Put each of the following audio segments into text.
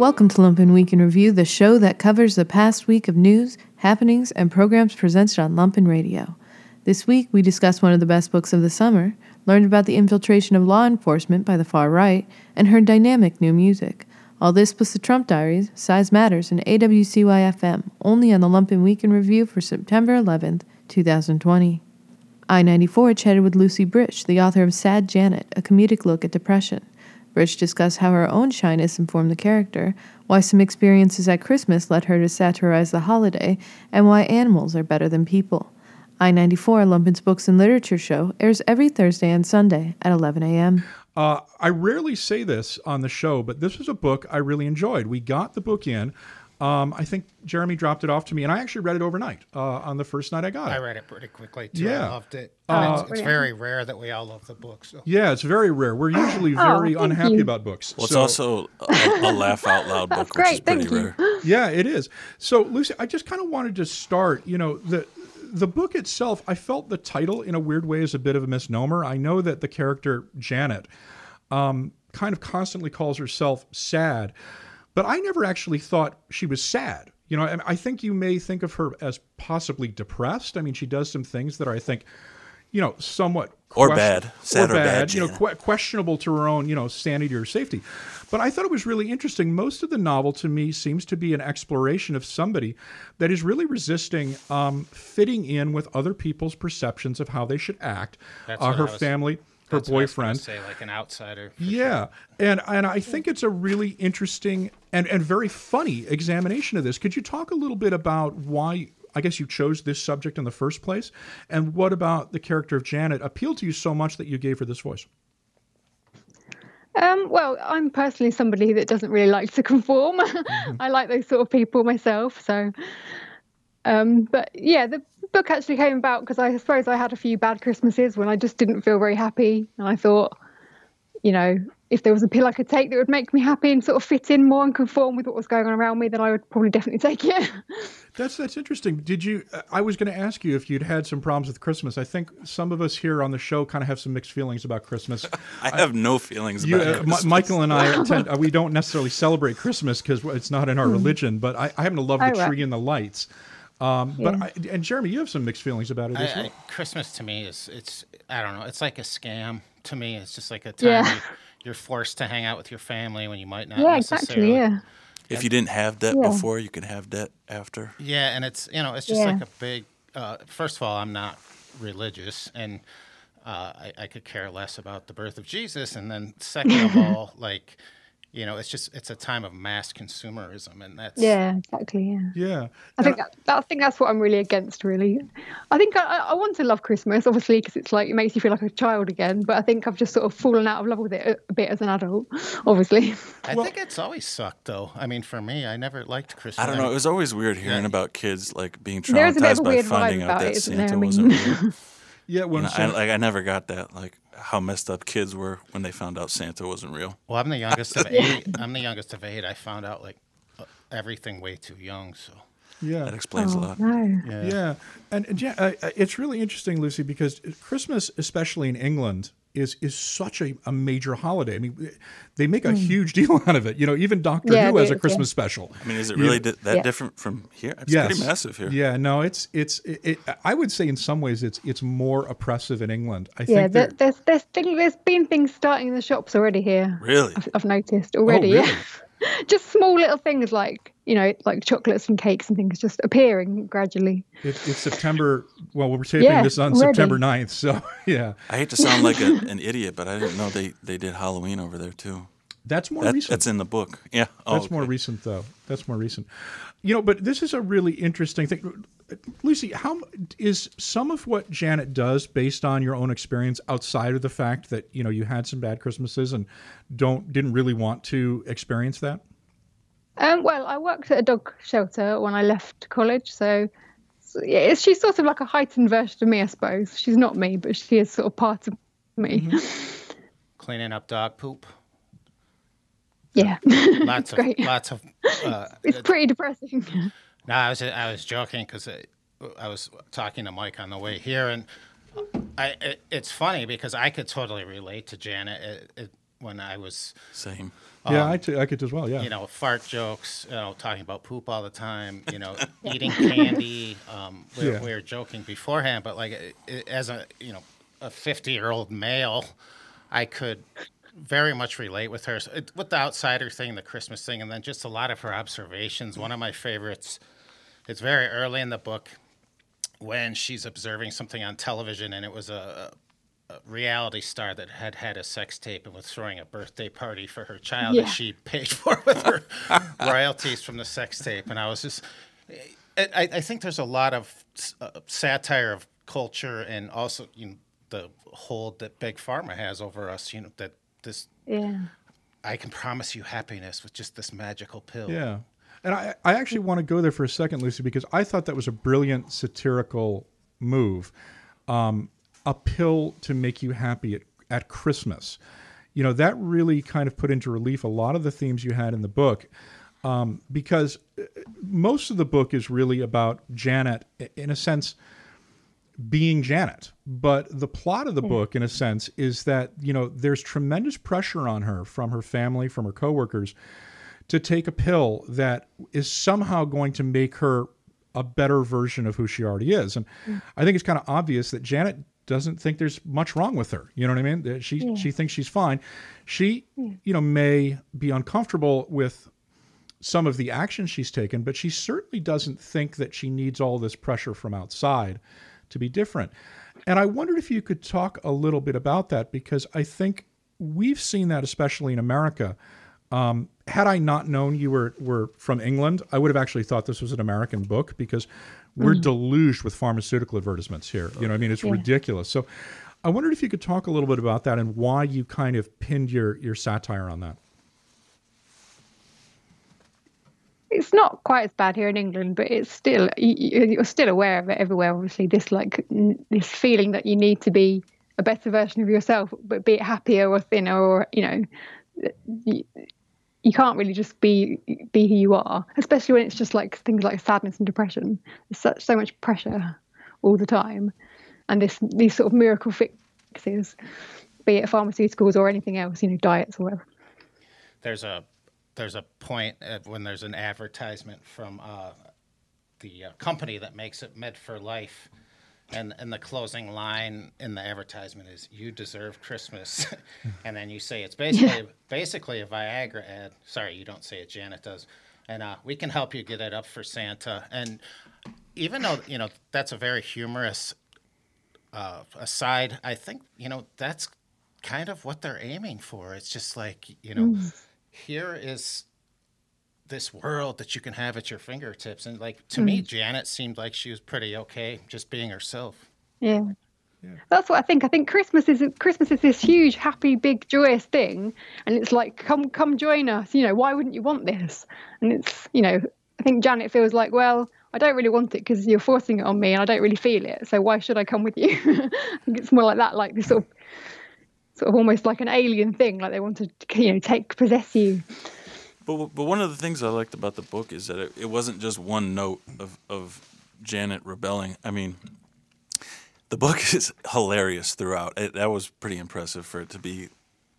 Welcome to Lumpen Week in Review, the show that covers the past week of news, happenings, and programs presented on Lumpen Radio. This week, we discuss one of the best books of the summer, learned about the infiltration of law enforcement by the far right, and heard dynamic new music. All this plus the Trump Diaries, Size Matters, and AWCYFM, only on the Lumpen Week in Review for September 11th, 2020. I 94 chatted with Lucie Britsch, the author of Sad Janet, a comedic look at depression. Britsch discussed how her own shyness informed the character, why some experiences at Christmas led her to satirize the holiday, and why animals are better than people. I 94, Lumpen's Books and Literature Show, airs every Thursday and Sunday at 11 a.m. Uh, I rarely say this on the show, but this was a book I really enjoyed. We got the book in. Um, I think Jeremy dropped it off to me, and I actually read it overnight uh, on the first night I got it. I read it pretty quickly too. Yeah. I loved it. Uh, it's, it's very rare that we all love the book. So Yeah, it's very rare. We're usually Oh, very thank unhappy you. about books. Well, it's also a, a laugh out loud book, That's which is great, pretty you. rare. yeah, it is. So, Lucie, I just kind of wanted to start. You know, the the book itself. I felt the title in a weird way is a bit of a misnomer. I know that the character Janet um, kind of constantly calls herself sad, but I never actually thought she was sad. You know, and I think you may think of her as possibly depressed. I mean, she does some things that are, I think, you know, somewhat Or question- bad. Sad or bad, you know, Janet. que- questionable to her own, you know, sanity or safety. But I thought it was really interesting. Most of the novel, to me, seems to be an exploration of somebody that is really resisting um, fitting in with other people's perceptions of how they should act. That's Uh, what her I was- family, her that's what I was boyfriend. say like an outsider. for Yeah, and and I think it's a really interesting and and very funny examination of this. Could you talk a little bit about why? I guess you chose this subject in the first place, and what about the character of Janet appealed to you so much that you gave her this voice? Um, well, I'm personally somebody that doesn't really like to conform. Mm-hmm. I like those sort of people myself. So, um, but yeah, the book actually came about because I suppose I had a few bad Christmases when I just didn't feel very happy, and I thought, you know, if there was a pill I could take that would make me happy and sort of fit in more and conform with what was going on around me, then I would probably definitely take it. That's that's interesting. Did you? uh, I was going to ask you if you'd had some problems with Christmas. I think some of us here on the show kind of have some mixed feelings about Christmas. I have no feelings You, about uh, it. Mi- Michael and I, tend, uh, we don't necessarily celebrate Christmas because it's not in our religion. But I, I happen to love the Oh, right. tree and the lights. Um, But I, and Jeremy, you have some mixed feelings about it as I, well. I, Christmas to me is it's I don't know. It's like a scam to me. It's just like a time Yeah. you, you're forced to hang out with your family when you might not. yeah, exactly. Yeah. if you didn't have debt Yeah. before, you can have debt after. Yeah, and it's you know it's just Yeah. like a big. Uh, first of all, I'm not religious, and uh, I, I could care less about the birth of Jesus. And then second of all, like you know, it's just it's a time of mass consumerism, and that's Yeah, exactly. Yeah. Yeah. I think that, that, I think that's what I'm really against. Really, I think I, I want to love Christmas, obviously, because it's like it makes you feel like a child again. But I think I've just sort of fallen out of love with it a, a bit as an adult, obviously. I think it's always sucked though. I mean, for me, I never liked Christmas. I don't know. It was always weird hearing Yeah. about kids like being There is a bit of traumatized by finding out that it, isn't there? Santa I mean- wasn't real. Yeah. When You know, I, some- like I never got that. Like how messed up kids were when they found out Santa wasn't real. Well, I'm the youngest of eight. I'm the youngest of eight. I found out like uh, everything way too young. So yeah. That explains a Oh, lot. no. Yeah, and, and yeah, uh, it's really interesting, Lucie, because Christmas, especially in England, is is such a, a major holiday. I mean, they make a mm. huge deal out of it. You know, even Doctor. Yeah, Who has a is, Christmas special. I mean, is it really di- that Yeah. different from here? It's Yes. pretty massive here. Yeah, no, it's it's it, it, I would say in some ways it's it's more oppressive in England. I Yeah, think there, there's there's thing, there's been things starting in the shops already here. Really? I've, I've noticed already. Oh, really? Yeah, just small little things like you know, like chocolates and cakes and things just appearing gradually. it, it's September. Well, we're taping Yeah, this on already. September 9th, so yeah, I hate to sound like a, an idiot, but I didn't know they, they did Halloween over there too. that's more That, recent. that's in the book. Yeah. Oh, That's more recent, though. That's more recent. You know, but this is a really interesting thing. Lucie, how is some of what Janet does based on your own experience outside of the fact that you know you had some bad Christmases and don't didn't really want to experience that? Um, well, I worked at a dog shelter when I left college, so, so yeah, she's sort of like a heightened version of me, I suppose. She's not me, but she is sort of part of me. Mm-hmm. cleaning up dog poop. Yeah, Lots of great. lots of. Uh, it's pretty depressing. No, I was I was joking because I, I was talking to Mike on the way here, and I it, it's funny because I could totally relate to Janet. It, it, when I was Same. Yeah, I, t- I could as well. Yeah. Um, you know, fart jokes, you know, talking about poop all the time, you know, eating candy. Um, we, were- Yeah. we were joking beforehand, but like as a, you know, a 50 year old male, I could very much relate with her So it, with the outsider thing, the Christmas thing, and then just a lot of her observations. One of my favorites, it's very early in the book when she's observing something on television, and it was a, a reality star that had had a sex tape and was throwing a birthday party for her child Yeah. that she paid for with her royalties from the sex tape. And I was just, I, I think there's a lot of uh, satire of culture and also you know, the hold that big pharma has over us. You know that this Yeah. I can promise you happiness with just this magical pill. Yeah. And I, I actually want to go there for a second, Lucie, because I thought that was a brilliant satirical move. Um, a pill to make you happy at, at Christmas. You know, that really kind of put into relief a lot of the themes you had in the book. Um, because uh, most of the book is really about Janet, in a sense, being Janet. But the plot of the book, in a sense, is that, you know, there's tremendous pressure on her from her family, from her coworkers, to take a pill that is somehow going to make her a better version of who she already is. And I think it's kind of obvious that Janet doesn't think there's much wrong with her. You know what I mean? She she thinks she's fine. She, you know, may be uncomfortable with some of the actions she's taken, but she certainly doesn't think that she needs all this pressure from outside to be different. And I wondered if you could talk a little bit about that because I think we've seen that, especially in America. Um, had I not known you were, were from England, I would have actually thought this was an American book because we're mm-hmm. deluged with pharmaceutical advertisements here. You know, what I mean, it's ridiculous. So I wondered if you could talk a little bit about that and why you kind of pinned your, your satire on that. It's not quite as bad here in England, but it's still you- you- you're still aware of it everywhere. Obviously, this like this feeling that you need to be a better version of yourself, but be it happier or thinner, or you know, you, can't really just be be who you are. Especially when it's just like things like sadness and depression. There's such so much pressure all the time, and this these sort of miracle fixes, be it pharmaceuticals or anything else, you know, diets or whatever. There's a there's a point at when there's an advertisement from uh, the uh, company that makes it Med for Life, and and the closing line in the advertisement is "You deserve Christmas," and then you say it's basically basically a Viagra ad. Sorry, you don't say it. Janet does, and uh, we can help you get it up for Santa. And even though you know that's a very humorous uh, aside, I think you know that's kind of what they're aiming for. It's just like you know, here is this world that you can have at your fingertips, and like to me, mm. Janet seemed like she was pretty okay just being herself. Yeah. That's what I think. I think Christmas is Christmas is this huge, happy, big, joyous thing, and it's like, come, come, join us. You know, why wouldn't you want this? And it's, you know, I think Janet feels like, well, I don't really want it because you're forcing it on me, and I don't really feel it. So why should I come with you? I think it's more like that, like this sort of, sort of almost like an alien thing, like they want to, you know, take possess you. But but one of the things I liked about the book is that it, it wasn't just one note of of Janet rebelling. I mean, the book is hilarious throughout. It, that was pretty impressive for it to be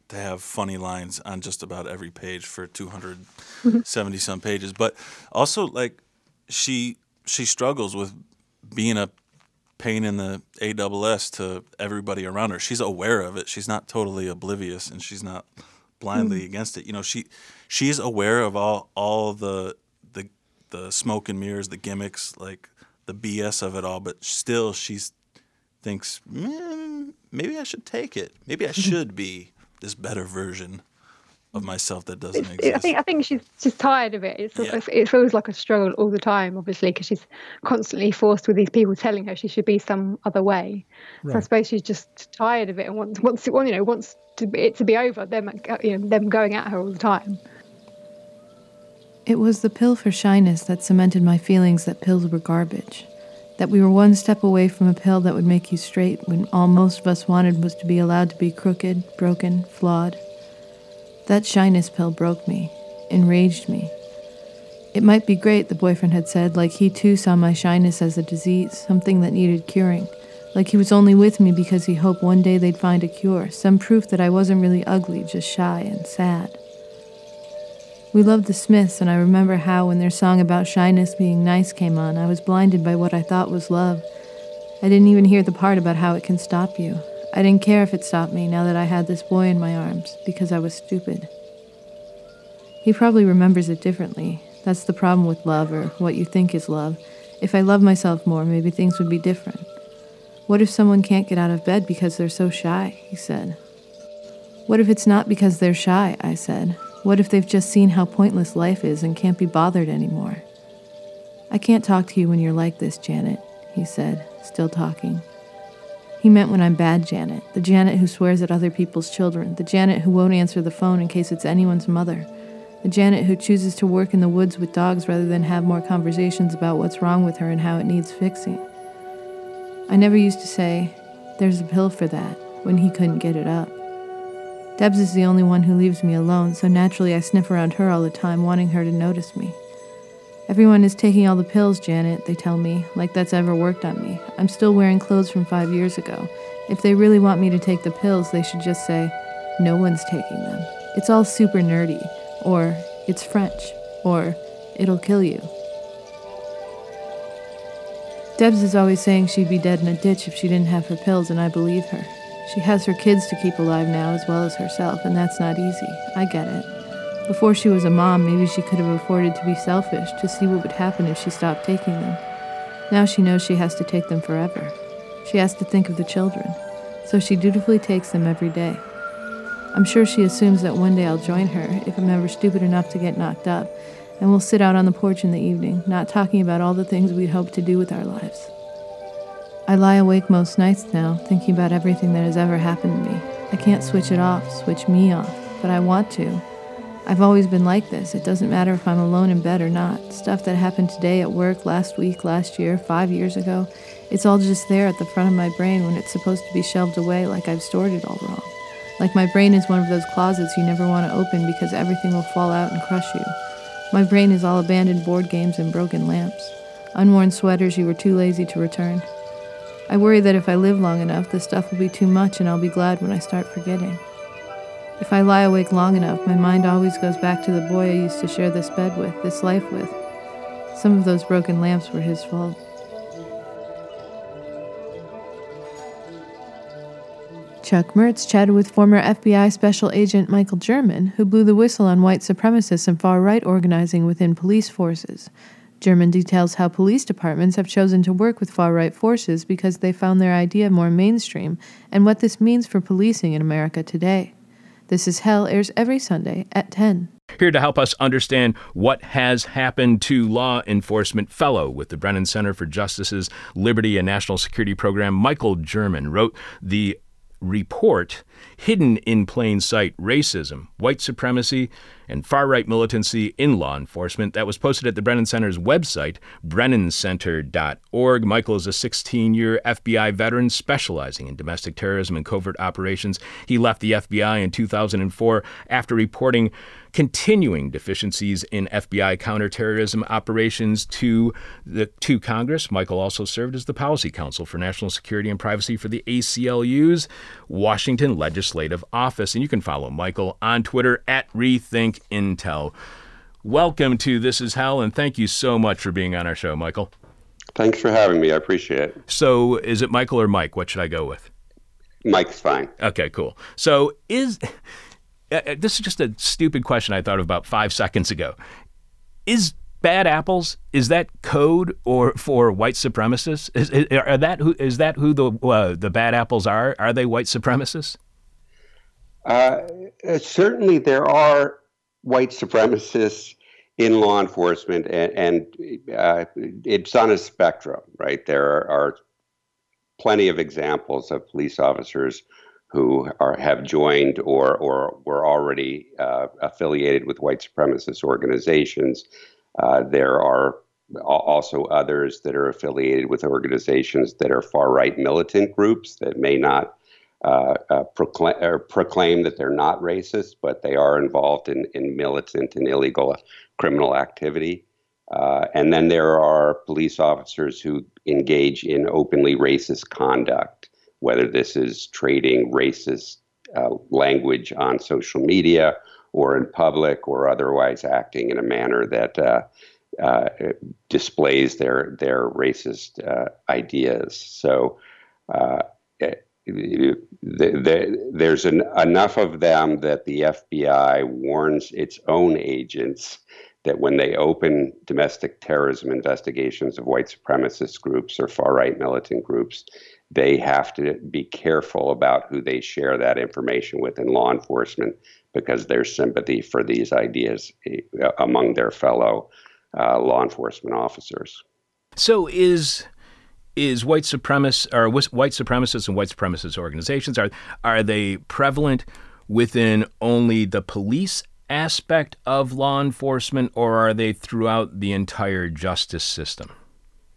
to have funny lines on just about every page for 270 some pages. But also like she she struggles with being a pain in the ass to everybody around her. She's aware of it. She's not totally oblivious and she's not blindly against it. You know, she she's aware of all all the the the smoke and mirrors, the gimmicks, like the BS of it all, but still she's thinks "Mm, maybe I should take it. Maybe I should be this better version of myself that doesn't It's, exist. I think I think she's just tired of it. It's sort Yeah. it feels like a struggle all the time, obviously, because she's constantly forced with these people telling her she should be some other way. So I suppose she's just tired of it and wants wants it, well, you know wants to be, it to be over. Them you know them going at her all the time. It was the pill for shyness that cemented my feelings that pills were garbage. That we were one step away from a pill that would make you straight when all most of us wanted was to be allowed to be crooked, broken, flawed. That shyness pill broke me, enraged me. It might be great, the boyfriend had said, like he too saw my shyness as a disease, something that needed curing. Like he was only with me because he hoped one day they'd find a cure, some proof that I wasn't really ugly, just shy and sad. We loved the Smiths, and I remember how, when their song about shyness being nice came on, I was blinded by what I thought was love. I didn't even hear the part about how it can stop you. I didn't care if it stopped me now that I had this boy in my arms, because I was stupid. He probably remembers it differently. That's the problem with love, or what you think is love. If I loved myself more, maybe things would be different. What if someone can't get out of bed because they're so shy? He said. What if it's not because they're shy? I said. What if they've just seen how pointless life is and can't be bothered anymore? I can't talk to you when you're like this, Janet, he said, still talking. He meant when I'm bad Janet, the Janet who swears at other people's children, the Janet who won't answer the phone in case it's anyone's mother, the Janet who chooses to work in the woods with dogs rather than have more conversations about what's wrong with her and how it needs fixing. I never used to say, There's a pill for that, when he couldn't get it up. Debs is the only one who leaves me alone, so naturally I sniff around her all the time, wanting her to notice me. Everyone is taking all the pills, Janet, they tell me, like that's ever worked on me. I'm still wearing clothes from five years ago. If they really want me to take the pills, they should just say, no one's taking them. It's all super nerdy, or it's French, or it'll kill you. Debs is always saying she'd be dead in a ditch if she didn't have her pills, and I believe her. She has her kids to keep alive now as well as herself, and that's not easy. I get it. Before she was a mom, maybe she could have afforded to be selfish, to see what would happen if she stopped taking them. Now she knows she has to take them forever. She has to think of the children, so she dutifully takes them every day. I'm sure she assumes that one day I'll join her if I'm ever stupid enough to get knocked up, and we'll sit out on the porch in the evening, not talking about all the things we'd hoped to do with our lives. I lie awake most nights now, thinking about everything that has ever happened to me. I can't switch it off, switch me off, but I want to. I've always been like this. It doesn't matter if I'm alone in bed or not. Stuff that happened today at work, last week, last year, five years ago, it's all just there at the front of my brain when it's supposed to be shelved away like I've stored it all wrong. Like my brain is one of those closets you never want to open because everything will fall out and crush you. My brain is all abandoned board games and broken lamps, unworn sweaters you were too lazy to return. I worry that if I live long enough, the stuff will be too much and I'll be glad when I start forgetting. If I lie awake long enough, my mind always goes back to the boy I used to share this bed with, this life with. Some of those broken lamps were his fault. Chuck Mertz chatted with former FBI Special Agent Michael German, who blew the whistle on white supremacists and far right organizing within police forces. German details how police departments have chosen to work with far right forces because they found their idea more mainstream and what this means for policing in America today. This is Hell airs every Sunday at 10. Here to help us understand what has happened to law enforcement fellow with the Brennan Center for Justice's Liberty and National Security Program, Michael German, wrote the report Hidden in Plain Sight Racism, White Supremacy, and Far Right Militancy in Law Enforcement that was posted at the Brennan Center's website, brennancenter.org. Michael is a 16 year FBI veteran specializing in domestic terrorism and covert operations. He left the FBI in 2004 after reporting continuing deficiencies in FBI counterterrorism operations to the to Congress. Michael also served as the policy counsel for national security and privacy for the ACLU's Washington Legislative Office. And you can follow Michael on Twitter at RethinkIntel. Welcome to This Is Hell, and thank you so much for being on our show, Michael. Thanks for having me. I appreciate it. So, is it Michael or Mike? What should I go with? Mike's fine. Okay, cool. So, is uh, uh, this is just a stupid question I thought of about five seconds ago. Is bad apples is that code or for white supremacists? Is, is are that who is that who the uh, the bad apples are? Are they white supremacists? Uh, certainly, there are white supremacists in law enforcement, and, and uh, it's on a spectrum, right? There are, are, plenty of examples of police officers who are have joined or or were already uh, affiliated with white supremacist organizations. Uh, there are also others that are affiliated with organizations that are far right militant groups that may not uh, uh, proclaim, proclaim, that they're not racist, but they are involved in, in militant and illegal criminal activity. Uh, and then there are police officers who engage in openly racist conduct, whether this is trading racist uh, language on social media or in public or otherwise acting in a manner that uh, uh, displays their their racist ideas. So uh, there's an, enough of them that the FBI warns its own agents that when they open domestic terrorism investigations of white supremacist groups or far right militant groups, they have to be careful about who they share that information with in law enforcement because there's sympathy for these ideas uh, among their fellow uh, law enforcement officers. So is is white supremacist or white supremacists and white supremacist organizations are are they prevalent within only the police aspect of law enforcement or are they throughout the entire justice system?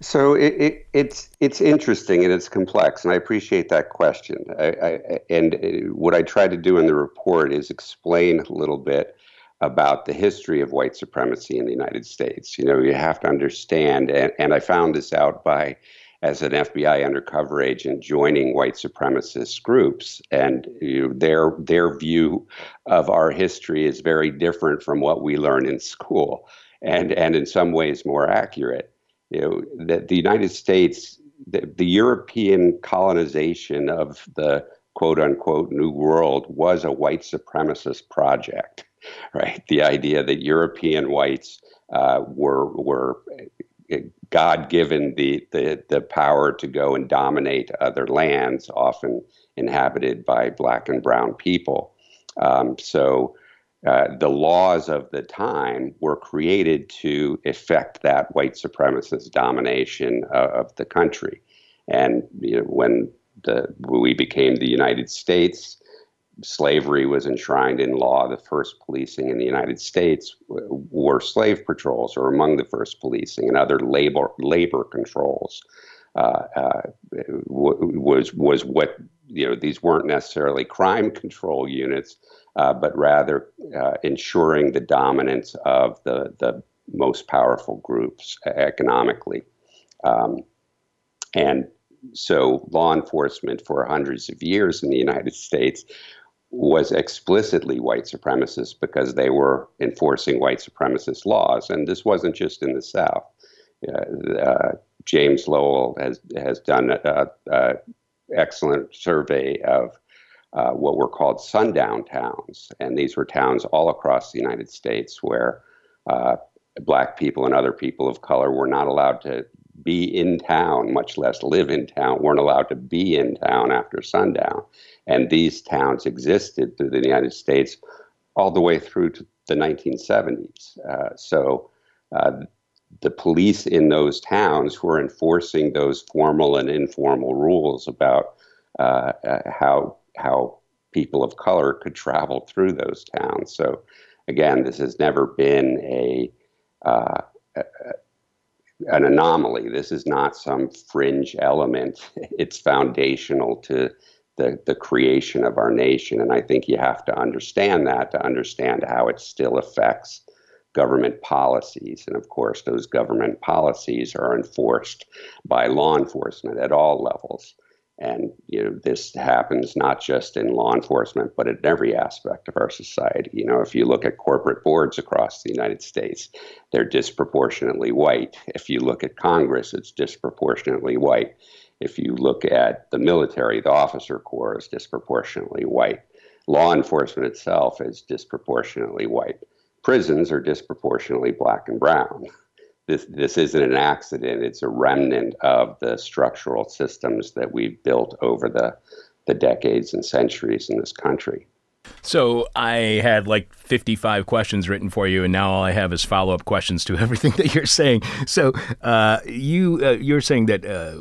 So it, it, it's it's interesting and it's complex, and I appreciate that question. I, I, and what I try to do in the report is explain a little bit about the history of white supremacy in the United States. You know, you have to understand, and, and I found this out by as an FBI undercover agent joining white supremacist groups, and you know, their their view of our history is very different from what we learn in school, and and in some ways more accurate. You know, that the United States, the, the European colonization of the quote unquote New World was a white supremacist project, right? The idea that European whites uh, were were God given the, the, the power to go and dominate other lands, often inhabited by black and brown people. Um, so uh, the laws of the time were created to effect that white supremacist domination uh, of the country. And you know, when the, we became the United States, slavery was enshrined in law. The first policing in the United States were slave patrols, or among the first policing, and other labor labor controls. Uh, uh, was was what you know. These weren't necessarily crime control units, uh, but rather uh, ensuring the dominance of the the most powerful groups economically. Um, and so law enforcement for hundreds of years in the United States was explicitly white supremacist because they were enforcing white supremacist laws. And this wasn't just in the South. Uh, James Loewen has, has done an excellent survey of uh, what were called sundown towns. And these were towns all across the United States where uh, black people and other people of color were not allowed to be in town, much less live in town, weren't allowed to be in town after sundown. And these towns existed through the United States all the way through to the 1970s. Uh, so uh, the police in those towns were enforcing those formal and informal rules about uh, uh how how people of color could travel through those towns. So again, this has never been a, uh, a an anomaly. This is not some fringe element. It's foundational to the, the creation of our nation. And I think you have to understand that to understand how it still affects government policies. And of course, those government policies are enforced by law enforcement at all levels. And you know, this happens not just in law enforcement, but in every aspect of our society. You know, if you look at corporate boards across the United States, they're disproportionately white. If you look at Congress, it's disproportionately white. If you look at the military, the officer corps is disproportionately white. Law enforcement itself is disproportionately white. Prisons are disproportionately black and brown. This, this isn't an accident, it's a remnant of the structural systems that we've built over the, the decades and centuries in this country. So I had like 55 questions written for you, and now all I have is follow up questions to everything that you're saying. So uh, you uh, you're saying that uh,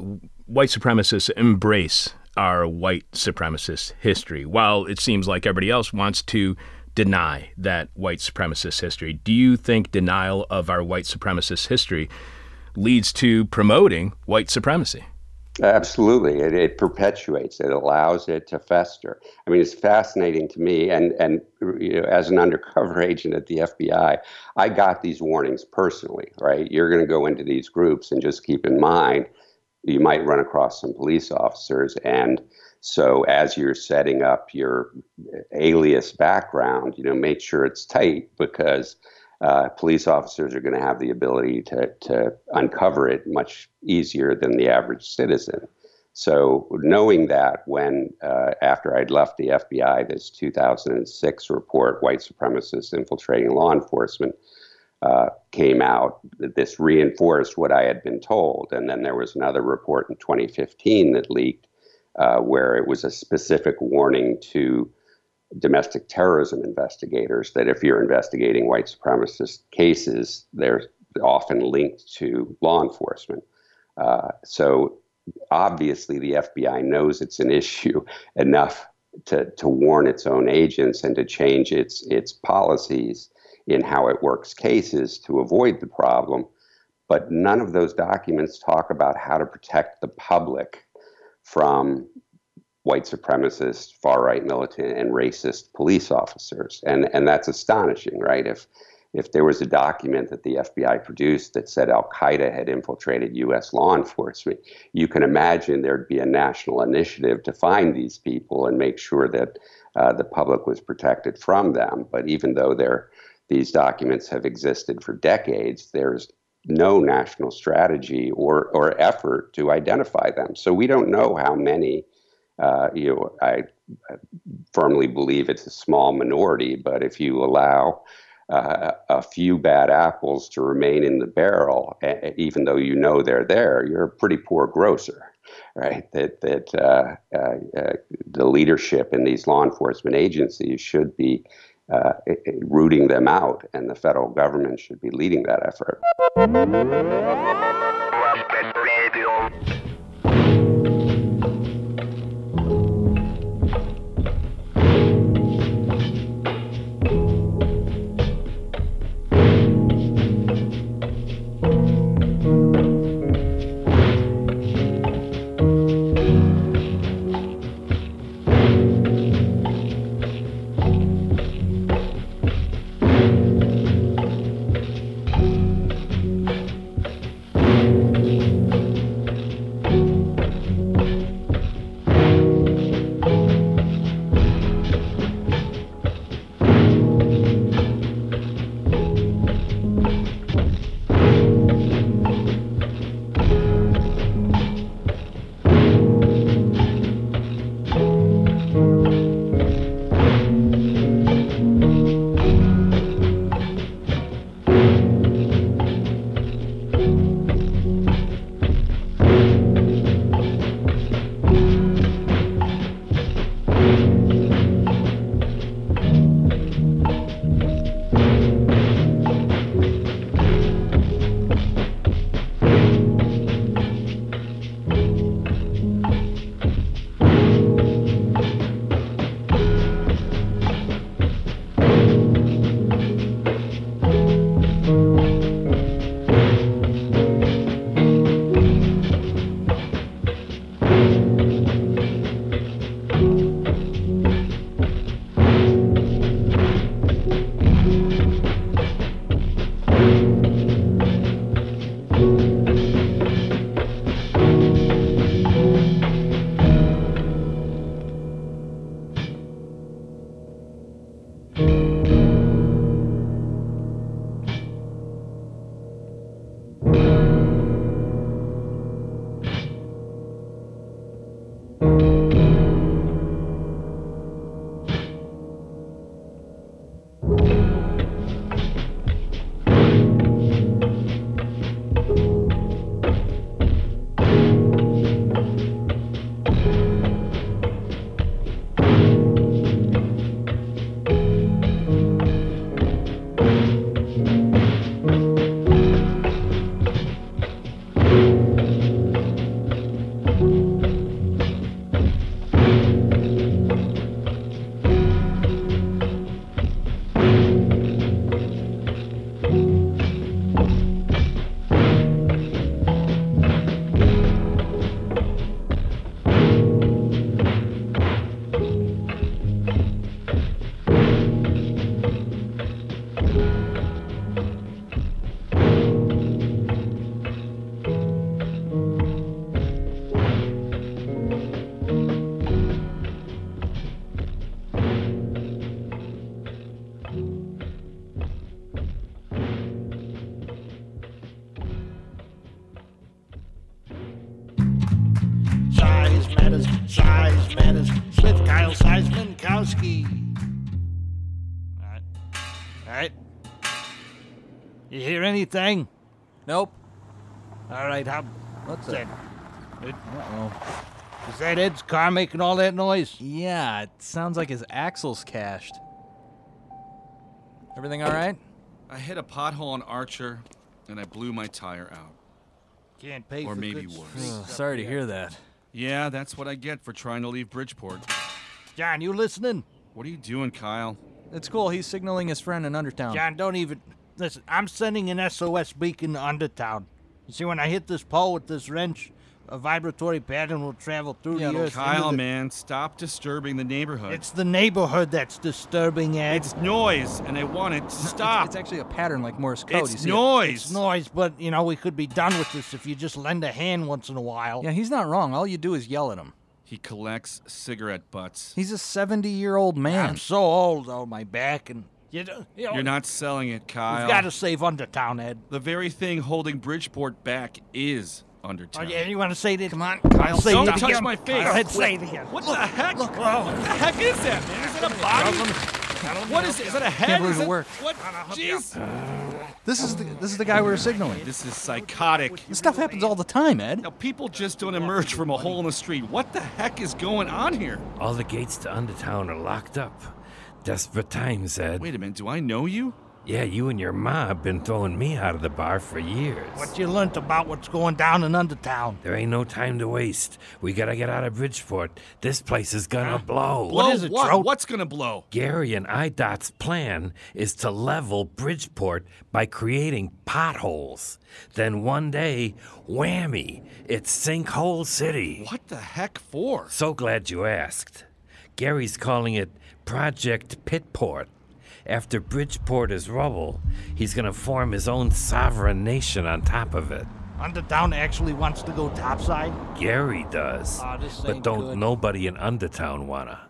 white supremacists embrace our white supremacist history, while it seems like everybody else wants to deny that white supremacist history. Do you think denial of our white supremacist history leads to promoting white supremacy? Absolutely, it, it, perpetuates. It allows it to fester. I mean, it's fascinating to me. And and you know, as an undercover agent at the FBI, I got these warnings personally. Right, you're going to go into these groups, and just keep in mind, you might run across some police officers. And so, as you're setting up your alias background, you know, make sure it's tight because uh, police officers are going to have the ability to, to uncover it much easier than the average citizen. So, knowing that when, uh, after I'd left the FBI, this 2006 report, White Supremacists Infiltrating Law Enforcement, uh, came out, this reinforced what I had been told. And then there was another report in 2015 that leaked uh, where it was a specific warning to domestic terrorism investigators that if you're investigating white supremacist cases, they're often linked to law enforcement. Uh, so obviously, the FBI knows it's an issue enough to, to warn its own agents and to change its its policies in how it works cases to avoid the problem. But none of those documents talk about how to protect the public from white supremacist, far right militant, and racist police officers. And, and that's astonishing, right? If, if there was a document that the FBI produced that said Al Qaeda had infiltrated U.S. law enforcement, you can imagine there'd be a national initiative to find these people and make sure that uh, the public was protected from them. But even though these documents have existed for decades, there's no national strategy or, or effort to identify them. So we don't know how many uh, you know, I, firmly believe it's a small minority, but if you allow uh, a few bad apples to remain in the barrel, even though you know they're there, you're a pretty poor grocer, right? That that uh, uh, uh the leadership in these law enforcement agencies should be uh, rooting them out, and the federal government should be leading that effort. Anything? Nope. All right, how? What's that? that? It, Uh-oh. is that Ed's car making all that noise? Yeah, it sounds like his axle's cashed. Everything all right? I hit a pothole on Archer, and I blew my tire out. Can't pay Or for maybe good worse. streets Ugh, up sorry to here. hear that. Yeah, that's what I get for trying to leave Bridgeport. John, you listening? What are you doing, Kyle? It's cool. He's signaling his friend in Undertown. John, don't even listen. I'm sending an SOS beacon to Undertown. You see, when I hit this pole with this wrench, a vibratory pattern will travel through Yeah, the earth. into Kyle, the- man, stop disturbing the neighborhood. It's the neighborhood that's disturbing, Ed. It's noise, and I want it to No, it's- stop. It's, actually a pattern like Morse code. you It's see it? noise. It's noise, but you know we could be done with this if you just lend a hand once in a while. Yeah, he's not wrong. All you do is yell at him. He collects cigarette butts. He's a 70 year old man. I'm so old, though, my back and you, know, you know, You're not selling it, Kyle. We've got to save Undertown, Ed. The very thing holding Bridgeport back is Oh, Undertown. yeah, you want to say it? Come on, Kyle, say don't it touch again. my face. Go ahead, say it again. What the heck? Look, What the heck is that, man? Is that a body? What is it? Is that a head? believe Is it that- worked. What? Jeez. This is the this is the guy we were signaling. This is psychotic. This stuff happens all the time, Ed. Now, people just don't emerge from a hole in the street. What the heck is going on here? All the gates to Undertown are locked up. Desperate times, Ed. Wait a minute. Do I know you? Yeah, you and your ma have been throwing me out of the bar for years. What you learnt about what's going down in Undertown? There ain't no time to waste. We gotta get out of Bridgeport. This place is gonna blow. Blow is it, what? Trout? What's gonna blow? Gary and IDOT's plan is to level Bridgeport by creating potholes. Then one day, whammy, it's Sinkhole City. What the heck for? So glad you asked. Gary's calling it Project Pitport. After Bridgeport is rubble, he's gonna form his own sovereign nation on top of it. Undertown actually wants to go topside? Gary does. Aw, this but don't good. nobody in Undertown wanna.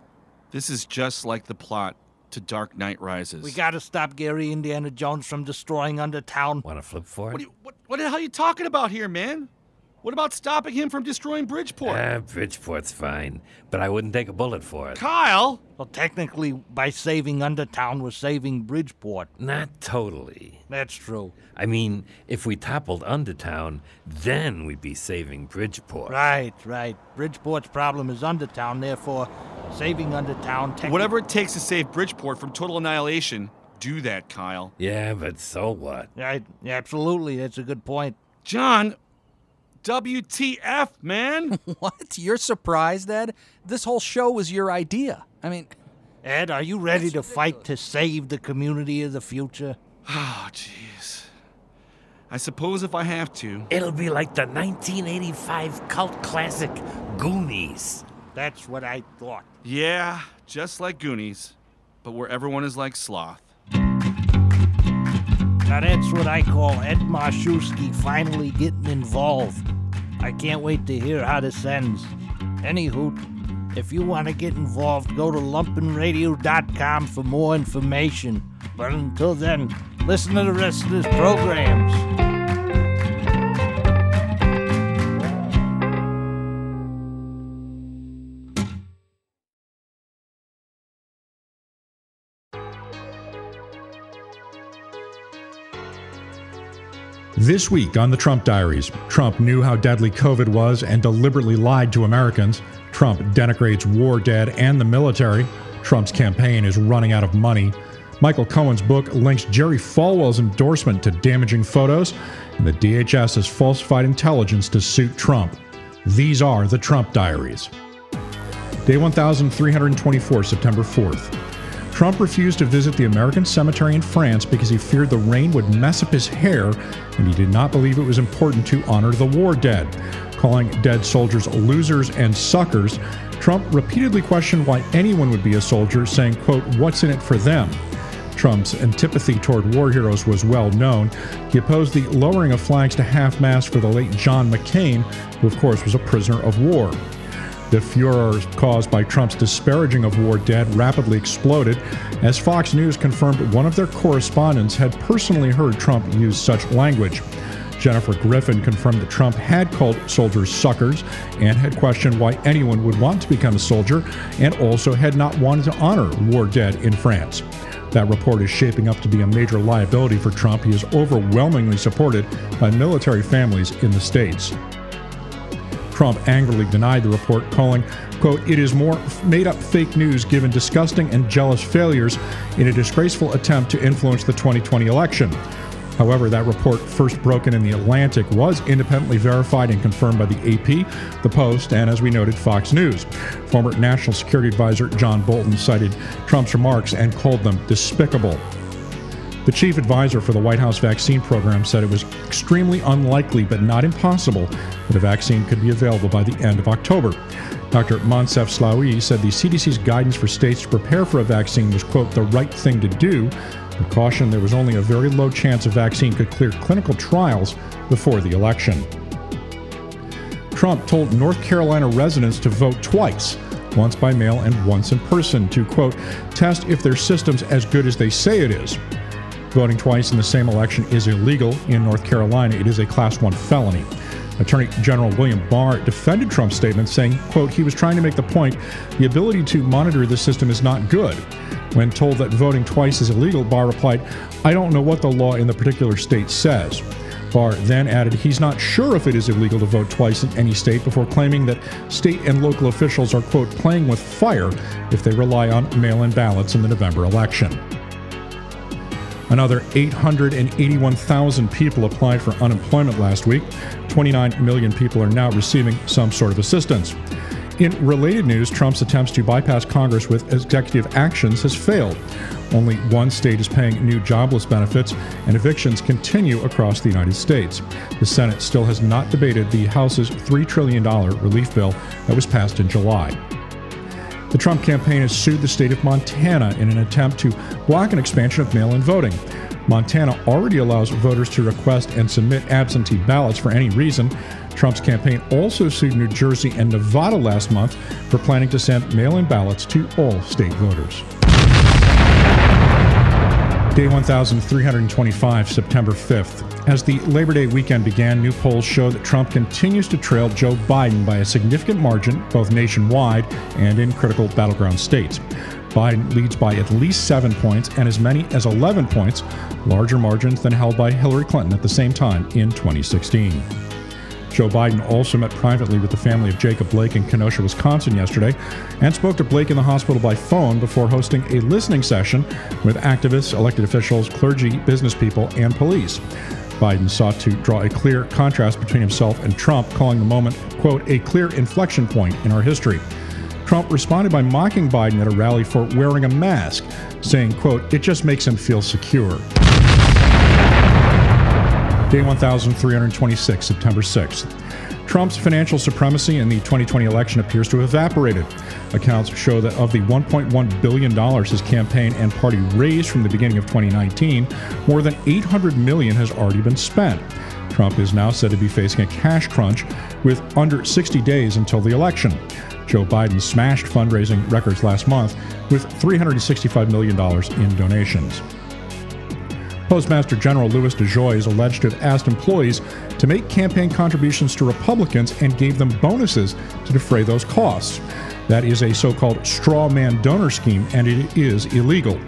This is just like the plot to Dark Knight Rises. We got to stop Gary Indiana Jones from destroying Undertown. Wanna flip for it? What, do you, what, what the hell are you talking about here, man? What about stopping him from destroying Bridgeport? Ah, Bridgeport's fine, but I wouldn't take a bullet for it. Kyle! Well, technically, by saving Undertown, we're saving Bridgeport. Not totally. That's true. I mean, if we toppled Undertown, then we'd be saving Bridgeport. Right, right. Bridgeport's problem is Undertown, therefore, saving Undertown. Techni- Whatever it takes to save Bridgeport from total annihilation, do that, Kyle. Yeah, but so what? Right, yeah, absolutely. That's a good point. John, WTF, man? What? You're surprised, Ed? This whole show was your idea. I mean, Ed, are you ready to fight to save the community of the future? oh, jeez. I suppose if I have to. It'll be like the 1985 cult classic Goonies. That's what I thought. Yeah, just like Goonies, but where everyone is like Sloth. Now that's what I call Ed Marszewski finally getting involved. I can't wait to hear how this ends. Anywho, if you want to get involved, go to lumpenradio.com for more information. But until then, listen to the rest of this programs. This week on the Trump Diaries, Trump knew how deadly COVID was and deliberately lied to Americans. Trump denigrates war dead and the military. Trump's campaign is running out of money. Michael Cohen's book links Jerry Falwell's endorsement to damaging photos, and the DHS has falsified intelligence to suit Trump. These are the Trump Diaries. Day 1324, September 4th. Trump refused to visit the American cemetery in France because he feared the rain would mess up his hair, and he did not believe it was important to honor the war dead. Calling dead soldiers losers and suckers, Trump repeatedly questioned why anyone would be a soldier, saying, quote, what's in it for them? Trump's antipathy toward war heroes was well known. He opposed the lowering of flags to half mast for the late John McCain, who, of course, was a prisoner of war. The furor caused by Trump's disparaging of war dead rapidly exploded as Fox News confirmed one of their correspondents had personally heard Trump use such language. Jennifer Griffin confirmed that Trump had called soldiers suckers and had questioned why anyone would want to become a soldier and also had not wanted to honor war dead in France. That report is shaping up to be a major liability for Trump. He is overwhelmingly supported by military families in the states. Trump angrily denied the report, calling, quote, it is more made up fake news given disgusting and jealous failures in a disgraceful attempt to influence the 2020 election. However, that report, first broken in The Atlantic, was independently verified and confirmed by the AP, The Post, and as we noted, Fox News. Former National Security Advisor John Bolton cited Trump's remarks and called them despicable. The chief advisor for the White House vaccine program said it was extremely unlikely but not impossible that a vaccine could be available by the end of October. Dr. Moncef Slaoui said the CDC's guidance for states to prepare for a vaccine was, quote, the right thing to do, but cautioned there was only a very low chance a vaccine could clear clinical trials before the election. Trump told North Carolina residents to vote twice, once by mail and once in person, to, quote, test if their system's as good as they say it is. Voting twice in the same election is illegal in North Carolina. It is a Class 1 felony. Attorney General William Barr defended Trump's statement, saying, quote, he was trying to make the point the ability to monitor the system is not good. When told that voting twice is illegal, Barr replied, I don't know what the law in the particular state says. Barr then added he's not sure if it is illegal to vote twice in any state before claiming that state and local officials are, quote, playing with fire if they rely on mail in ballots in the November election. Another 881,000 people applied for unemployment last week. 29 million people are now receiving some sort of assistance. In related news, Trump's attempts to bypass Congress with executive actions has failed. Only one state is paying new jobless benefits, and evictions continue across the United States. The Senate still has not debated the House's $3 trillion relief bill that was passed in July. The Trump campaign has sued the state of Montana in an attempt to block an expansion of mail in voting. Montana already allows voters to request and submit absentee ballots for any reason. Trump's campaign also sued New Jersey and Nevada last month for planning to send mail in ballots to all state voters. Day 1325, September 5th. As the Labor Day weekend began, new polls show that Trump continues to trail Joe Biden by a significant margin, both nationwide and in critical battleground states. Biden leads by at least seven points and as many as 11 points, larger margins than held by Hillary Clinton at the same time in 2016. Joe Biden also met privately with the family of Jacob Blake in Kenosha, Wisconsin yesterday, and spoke to Blake in the hospital by phone before hosting a listening session with activists, elected officials, clergy, business people, and police. Biden sought to draw a clear contrast between himself and Trump, calling the moment, quote, a clear inflection point in our history. Trump responded by mocking Biden at a rally for wearing a mask, saying, quote, it just makes him feel secure. Day 1326, September 6th. Trump's financial supremacy in the 2020 election appears to have evaporated. Accounts show that of the $1.1 billion his campaign and party raised from the beginning of 2019, more than 800 million has already been spent. Trump is now said to be facing a cash crunch with under 60 days until the election. Joe Biden smashed fundraising records last month with $365 million in donations. Postmaster General Louis DeJoy is alleged to have asked employees to make campaign contributions to Republicans and gave them bonuses to defray those costs. That is a so called straw man donor scheme, and it is illegal.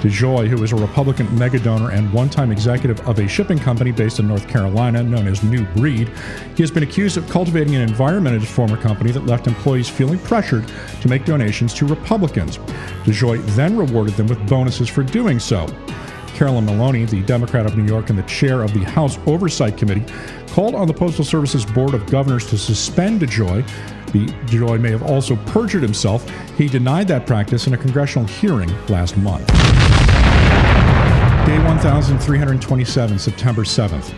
DeJoy, who is a Republican megadonor and one time executive of a shipping company based in North Carolina known as New Breed, he has been accused of cultivating an environment at his former company that left employees feeling pressured to make donations to Republicans. DeJoy then rewarded them with bonuses for doing so. Carolyn Maloney, the Democrat of New York and the chair of the House Oversight Committee, called on the Postal Service's Board of Governors to suspend DeJoy. The DeJoy may have also perjured himself. He denied that practice in a congressional hearing last month. Day 1327, September 7th.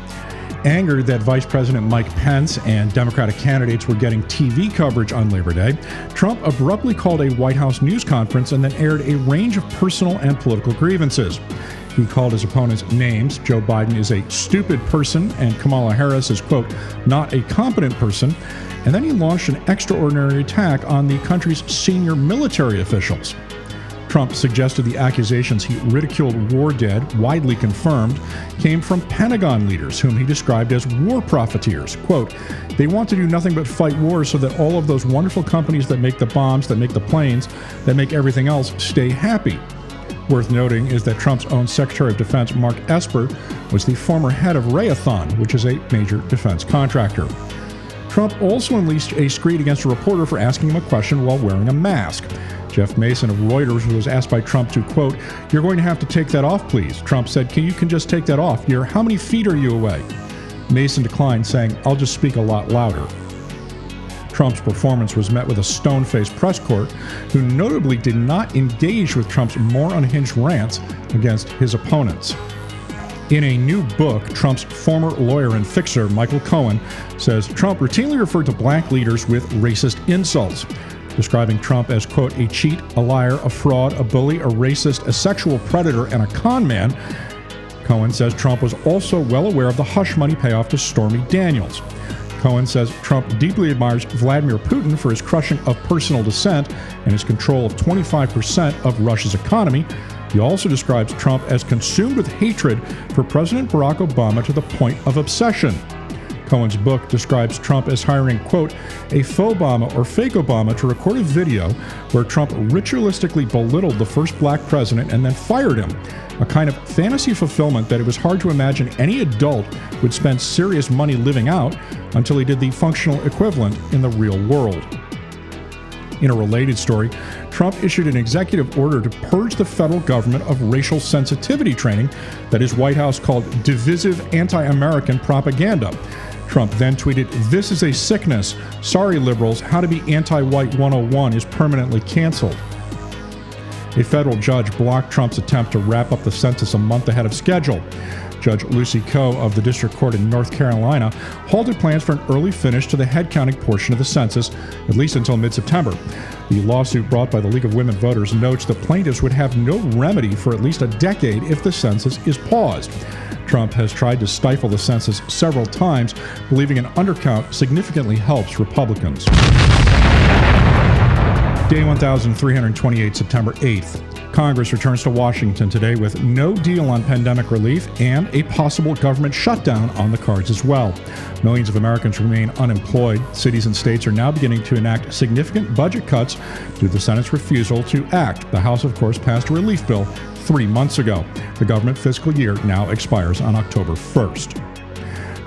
Angered that Vice President Mike Pence and Democratic candidates were getting TV coverage on Labor Day, Trump abruptly called a White House news conference and then aired a range of personal and political grievances. He called his opponents names. Joe Biden is a stupid person, and Kamala Harris is, quote, not a competent person. And then he launched an extraordinary attack on the country's senior military officials. Trump suggested the accusations he ridiculed war dead, widely confirmed, came from Pentagon leaders, whom he described as war profiteers. Quote, they want to do nothing but fight wars so that all of those wonderful companies that make the bombs, that make the planes, that make everything else stay happy. Worth noting is that Trump's own Secretary of Defense, Mark Esper, was the former head of Raytheon, which is a major defense contractor. Trump also unleashed a screed against a reporter for asking him a question while wearing a mask. Jeff Mason of Reuters was asked by Trump to, quote, You're going to have to take that off, please. Trump said, Can you can just take that off? You're how many feet are you away? Mason declined, saying, I'll just speak a lot louder. Trump's performance was met with a stone faced press court, who notably did not engage with Trump's more unhinged rants against his opponents. In a new book, Trump's former lawyer and fixer, Michael Cohen, says Trump routinely referred to black leaders with racist insults, describing Trump as, quote, a cheat, a liar, a fraud, a bully, a racist, a sexual predator, and a con man. Cohen says Trump was also well aware of the hush money payoff to Stormy Daniels. Cohen says Trump deeply admires Vladimir Putin for his crushing of personal dissent and his control of 25% of Russia's economy. He also describes Trump as consumed with hatred for President Barack Obama to the point of obsession. Cohen's book describes Trump as hiring, quote, a faux Obama or fake Obama to record a video where Trump ritualistically belittled the first black president and then fired him, a kind of fantasy fulfillment that it was hard to imagine any adult would spend serious money living out until he did the functional equivalent in the real world. In a related story, Trump issued an executive order to purge the federal government of racial sensitivity training that his White House called divisive anti American propaganda. Trump then tweeted, This is a sickness. Sorry, liberals, how to be anti white 101 is permanently canceled. A federal judge blocked Trump's attempt to wrap up the census a month ahead of schedule. Judge Lucy Koh of the District Court in North Carolina halted plans for an early finish to the headcounting portion of the census, at least until mid September. The lawsuit brought by the League of Women Voters notes the plaintiffs would have no remedy for at least a decade if the census is paused. Trump has tried to stifle the census several times, believing an undercount significantly helps Republicans. Day 1328, September 8th. Congress returns to Washington today with no deal on pandemic relief and a possible government shutdown on the cards as well. Millions of Americans remain unemployed. Cities and states are now beginning to enact significant budget cuts due to the Senate's refusal to act. The House, of course, passed a relief bill three months ago. The government fiscal year now expires on October 1st.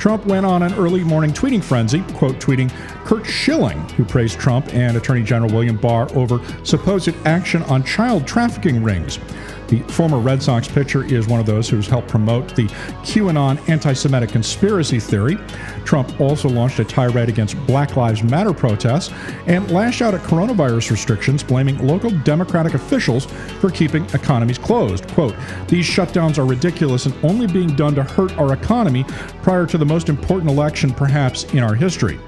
Trump went on an early morning tweeting frenzy, quote tweeting Curt Schilling, who praised Trump and Attorney General William Barr over supposed action on child trafficking rings. The former Red Sox pitcher is one of those who's helped promote the QAnon anti Semitic conspiracy theory. Trump also launched a tirade against Black Lives Matter protests and lashed out at coronavirus restrictions, blaming local Democratic officials for keeping economies closed. Quote, These shutdowns are ridiculous and only being done to hurt our economy prior to the most important election, perhaps, in our history.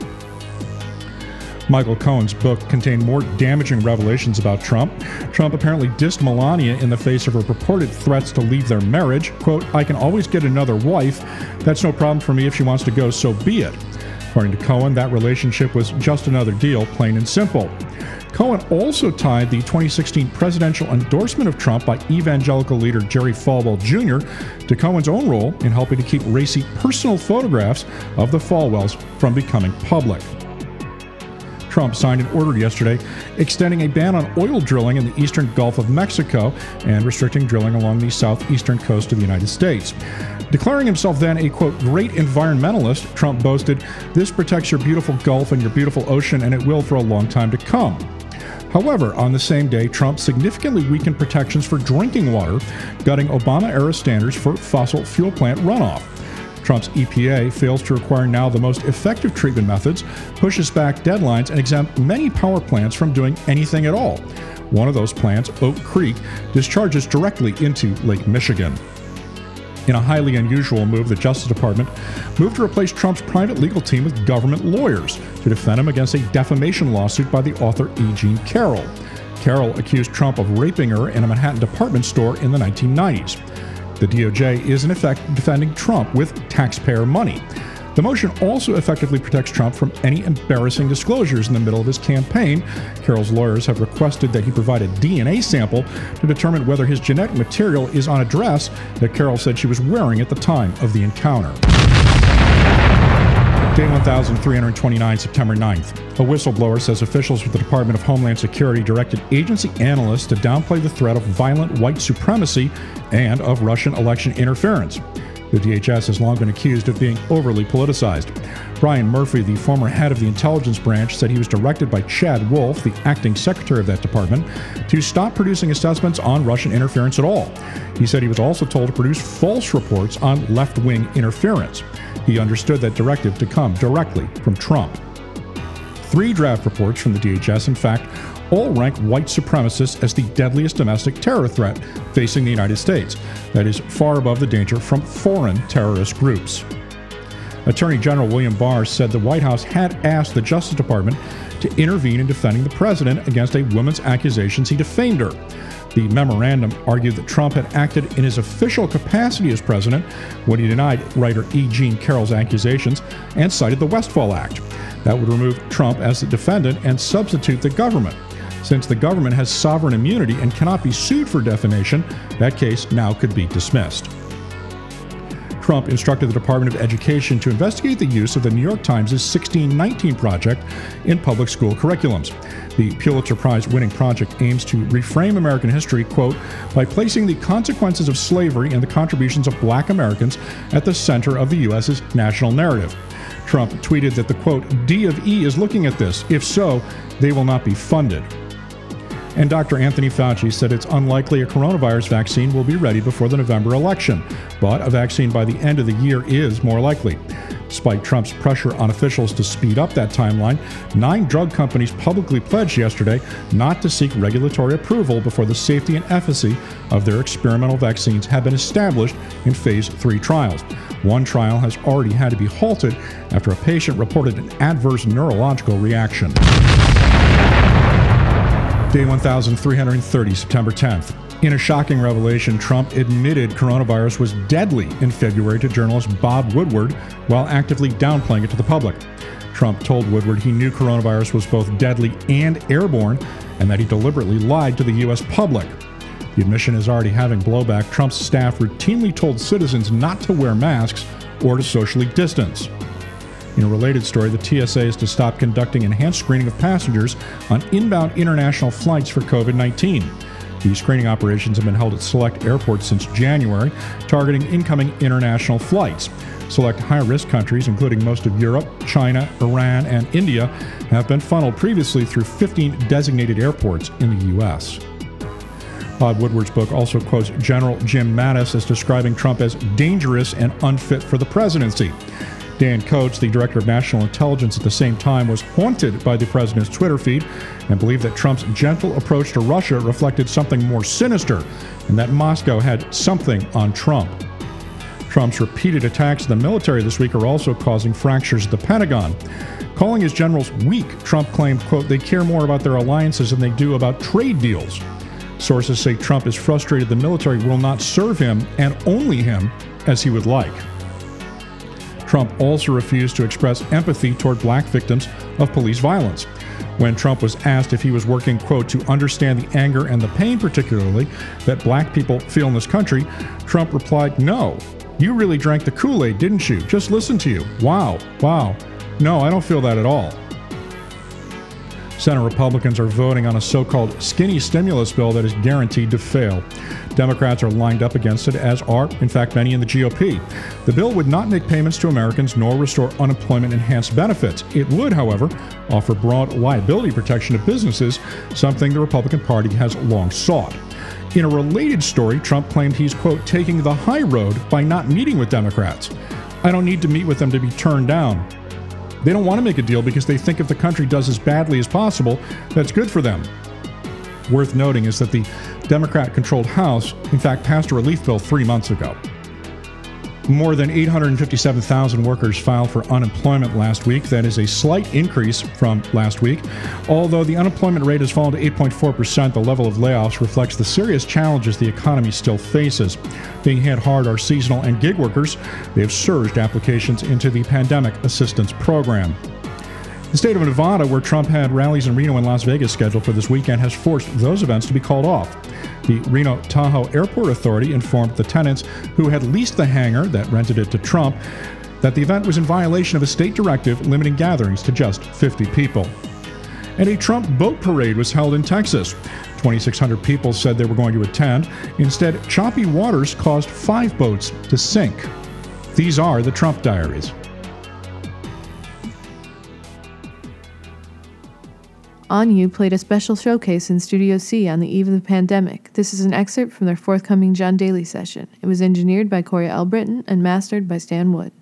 Michael Cohen's book contained more damaging revelations about Trump. Trump apparently dissed Melania in the face of her purported threats to leave their marriage. Quote, I can always get another wife. That's no problem for me if she wants to go, so be it. According to Cohen, that relationship was just another deal, plain and simple. Cohen also tied the 2016 presidential endorsement of Trump by evangelical leader Jerry Falwell Jr. to Cohen's own role in helping to keep racy personal photographs of the Falwells from becoming public. Trump signed an order yesterday extending a ban on oil drilling in the eastern Gulf of Mexico and restricting drilling along the southeastern coast of the United States. Declaring himself then a quote, great environmentalist, Trump boasted, This protects your beautiful Gulf and your beautiful ocean, and it will for a long time to come. However, on the same day, Trump significantly weakened protections for drinking water, gutting Obama era standards for fossil fuel plant runoff. Trump's EPA fails to require now the most effective treatment methods, pushes back deadlines, and exempts many power plants from doing anything at all. One of those plants, Oak Creek, discharges directly into Lake Michigan. In a highly unusual move, the Justice Department moved to replace Trump's private legal team with government lawyers to defend him against a defamation lawsuit by the author E. Jean Carroll. Carroll accused Trump of raping her in a Manhattan department store in the 1990s. The DOJ is in effect defending Trump with taxpayer money. The motion also effectively protects Trump from any embarrassing disclosures in the middle of his campaign. Carroll's lawyers have requested that he provide a DNA sample to determine whether his genetic material is on a dress that Carroll said she was wearing at the time of the encounter. Day 1329, September 9th. A whistleblower says officials with the Department of Homeland Security directed agency analysts to downplay the threat of violent white supremacy and of Russian election interference. The DHS has long been accused of being overly politicized. Brian Murphy, the former head of the intelligence branch, said he was directed by Chad Wolf, the acting secretary of that department, to stop producing assessments on Russian interference at all. He said he was also told to produce false reports on left wing interference. He understood that directive to come directly from Trump. Three draft reports from the DHS, in fact, all rank white supremacists as the deadliest domestic terror threat facing the United States. That is far above the danger from foreign terrorist groups. Attorney General William Barr said the White House had asked the Justice Department to intervene in defending the president against a woman's accusations he defamed her. The memorandum argued that Trump had acted in his official capacity as president when he denied writer E. Jean Carroll's accusations and cited the Westfall Act. That would remove Trump as the defendant and substitute the government. Since the government has sovereign immunity and cannot be sued for defamation, that case now could be dismissed. Trump instructed the Department of Education to investigate the use of the New York Times' 1619 Project in public school curriculums. The Pulitzer Prize winning project aims to reframe American history, quote, by placing the consequences of slavery and the contributions of black Americans at the center of the U.S.'s national narrative. Trump tweeted that the quote, D of E is looking at this. If so, they will not be funded. And Dr. Anthony Fauci said it's unlikely a coronavirus vaccine will be ready before the November election, but a vaccine by the end of the year is more likely. Despite Trump's pressure on officials to speed up that timeline, nine drug companies publicly pledged yesterday not to seek regulatory approval before the safety and efficacy of their experimental vaccines have been established in phase three trials. One trial has already had to be halted after a patient reported an adverse neurological reaction. Day 1330, September 10th. In a shocking revelation, Trump admitted coronavirus was deadly in February to journalist Bob Woodward while actively downplaying it to the public. Trump told Woodward he knew coronavirus was both deadly and airborne and that he deliberately lied to the U.S. public. The admission is already having blowback. Trump's staff routinely told citizens not to wear masks or to socially distance. In a related story, the TSA is to stop conducting enhanced screening of passengers on inbound international flights for COVID 19. These screening operations have been held at select airports since January, targeting incoming international flights. Select high risk countries, including most of Europe, China, Iran, and India, have been funneled previously through 15 designated airports in the U.S. Bob Woodward's book also quotes General Jim Mattis as describing Trump as dangerous and unfit for the presidency. Dan Coats, the director of national intelligence at the same time, was haunted by the president's Twitter feed and believed that Trump's gentle approach to Russia reflected something more sinister and that Moscow had something on Trump. Trump's repeated attacks on the military this week are also causing fractures at the Pentagon. Calling his generals weak, Trump claimed, quote, they care more about their alliances than they do about trade deals. Sources say Trump is frustrated the military will not serve him and only him as he would like. Trump also refused to express empathy toward black victims of police violence. When Trump was asked if he was working, quote, to understand the anger and the pain, particularly, that black people feel in this country, Trump replied, No. You really drank the Kool Aid, didn't you? Just listen to you. Wow, wow. No, I don't feel that at all. Senate Republicans are voting on a so called skinny stimulus bill that is guaranteed to fail. Democrats are lined up against it, as are, in fact, many in the GOP. The bill would not make payments to Americans nor restore unemployment enhanced benefits. It would, however, offer broad liability protection to businesses, something the Republican Party has long sought. In a related story, Trump claimed he's, quote, taking the high road by not meeting with Democrats. I don't need to meet with them to be turned down. They don't want to make a deal because they think if the country does as badly as possible, that's good for them. Worth noting is that the Democrat controlled House, in fact, passed a relief bill three months ago. More than 857,000 workers filed for unemployment last week. That is a slight increase from last week. Although the unemployment rate has fallen to 8.4%, the level of layoffs reflects the serious challenges the economy still faces. Being hit hard are seasonal and gig workers. They have surged applications into the Pandemic Assistance Program. The state of Nevada, where Trump had rallies in Reno and Las Vegas scheduled for this weekend, has forced those events to be called off. The Reno Tahoe Airport Authority informed the tenants who had leased the hangar that rented it to Trump that the event was in violation of a state directive limiting gatherings to just 50 people. And a Trump boat parade was held in Texas. 2,600 people said they were going to attend. Instead, choppy waters caused five boats to sink. These are the Trump diaries. On You played a special showcase in Studio C on the eve of the pandemic. This is an excerpt from their forthcoming John Daly session. It was engineered by Corey Elbritton and mastered by Stan Wood.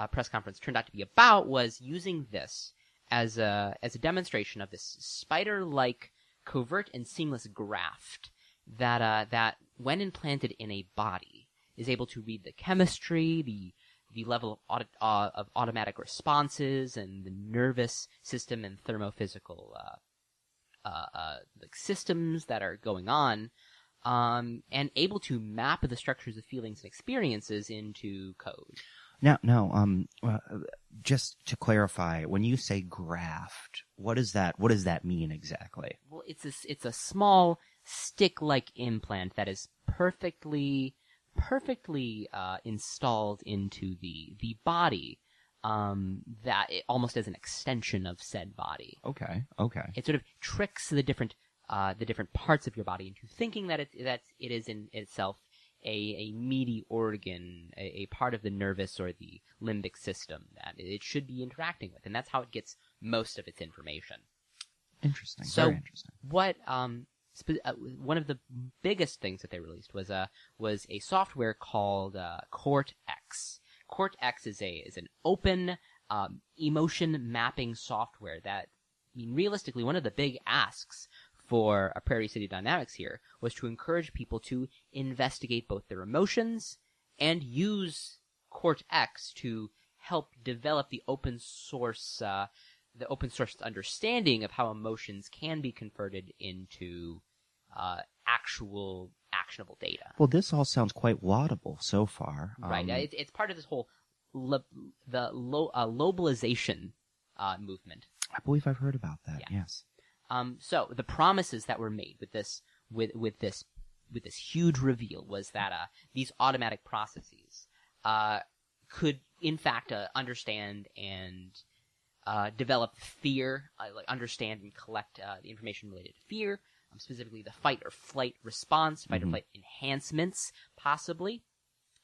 Uh, press conference turned out to be about was using this as a as a demonstration of this spider-like covert and seamless graft that uh, that when implanted in a body is able to read the chemistry, the the level of, uh, of automatic responses, and the nervous system and thermophysical uh, uh, uh, like systems that are going on, um, and able to map the structures of feelings and experiences into code. Now, no. Um, uh, just to clarify, when you say graft, what is that? What does that mean exactly? Well, it's a it's a small stick-like implant that is perfectly perfectly uh, installed into the the body. Um, that it, almost as an extension of said body. Okay. Okay. It sort of tricks the different uh, the different parts of your body into thinking that it that it is in itself a, a meaty organ, a, a, part of the nervous or the limbic system that it should be interacting with, and that's how it gets most of its information. Interesting. So, Very interesting. what um, uh, one of the biggest things that they released was a was a software called uh, Cortex. Cortex is a is an open um, emotion mapping software that I mean realistically one of the big asks for a Prairie City Dynamics here was to encourage people to investigate both their emotions and use Cortex to help develop the open source uh, the open source understanding of how emotions can be converted into uh, actual actionable data. Well, this all sounds quite laudable so far. Right. Um, It's, it's part of this whole lo- the lo- uh, globalization uh, movement. I believe I've heard about that. Yeah. Yes. Um, so the promises that were made with this with with this with this huge reveal was that uh, these automatic processes uh, could in fact uh, understand and uh, develop fear, uh, like understand and collect uh, the information related to fear, um, specifically the fight or flight response, fight Mhm. or flight enhancements, possibly.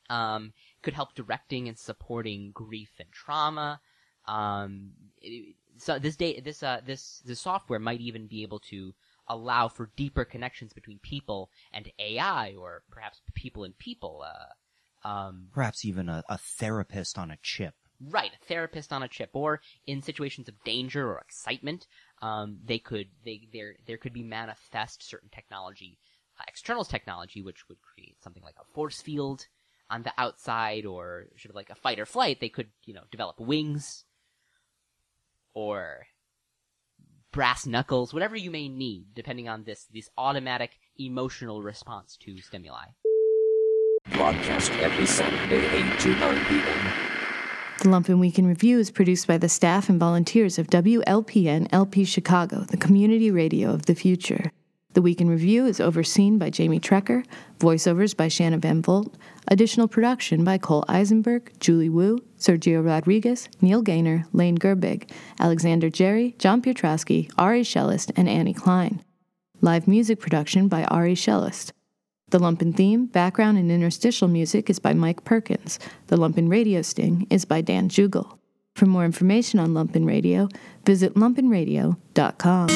Um, could help directing and supporting grief and trauma. Um, it- so this day, this uh, this this software might even be able to allow for deeper connections between people and AI, or perhaps people and people. Uh, um, Perhaps even a, a therapist on a chip. Right, a therapist on a chip, or in situations of danger or excitement, um, they could they there there could be manifest certain technology, uh, externals technology, which would create something like a force field on the outside, or sort of like a fight or flight. They could you know develop wings, or brass knuckles, whatever you may need, depending on this this automatic emotional response to stimuli. Broadcast every Saturday, 8 to 9 p.m. The Lumpen Week in Review is produced by the staff and volunteers of WLPN LP Chicago, the community radio of the future. The Week in Review is overseen by Jamie Trecker, voiceovers by Shanna Van Volt, additional production by Cole Eisenberg, Julie Wu, Sergio Rodriguez, Neil Gaynor, Lane Gerbig, Alexander Jerry, John Piotrowski, Ari Shellist, and Annie Klein. Live music production by Ari Shellist. The Lumpen theme, background, and interstitial music is by Mike Perkins. The Lumpen radio sting is by Dan Jugel. For more information on Lumpen Radio, visit lumpenradio.com.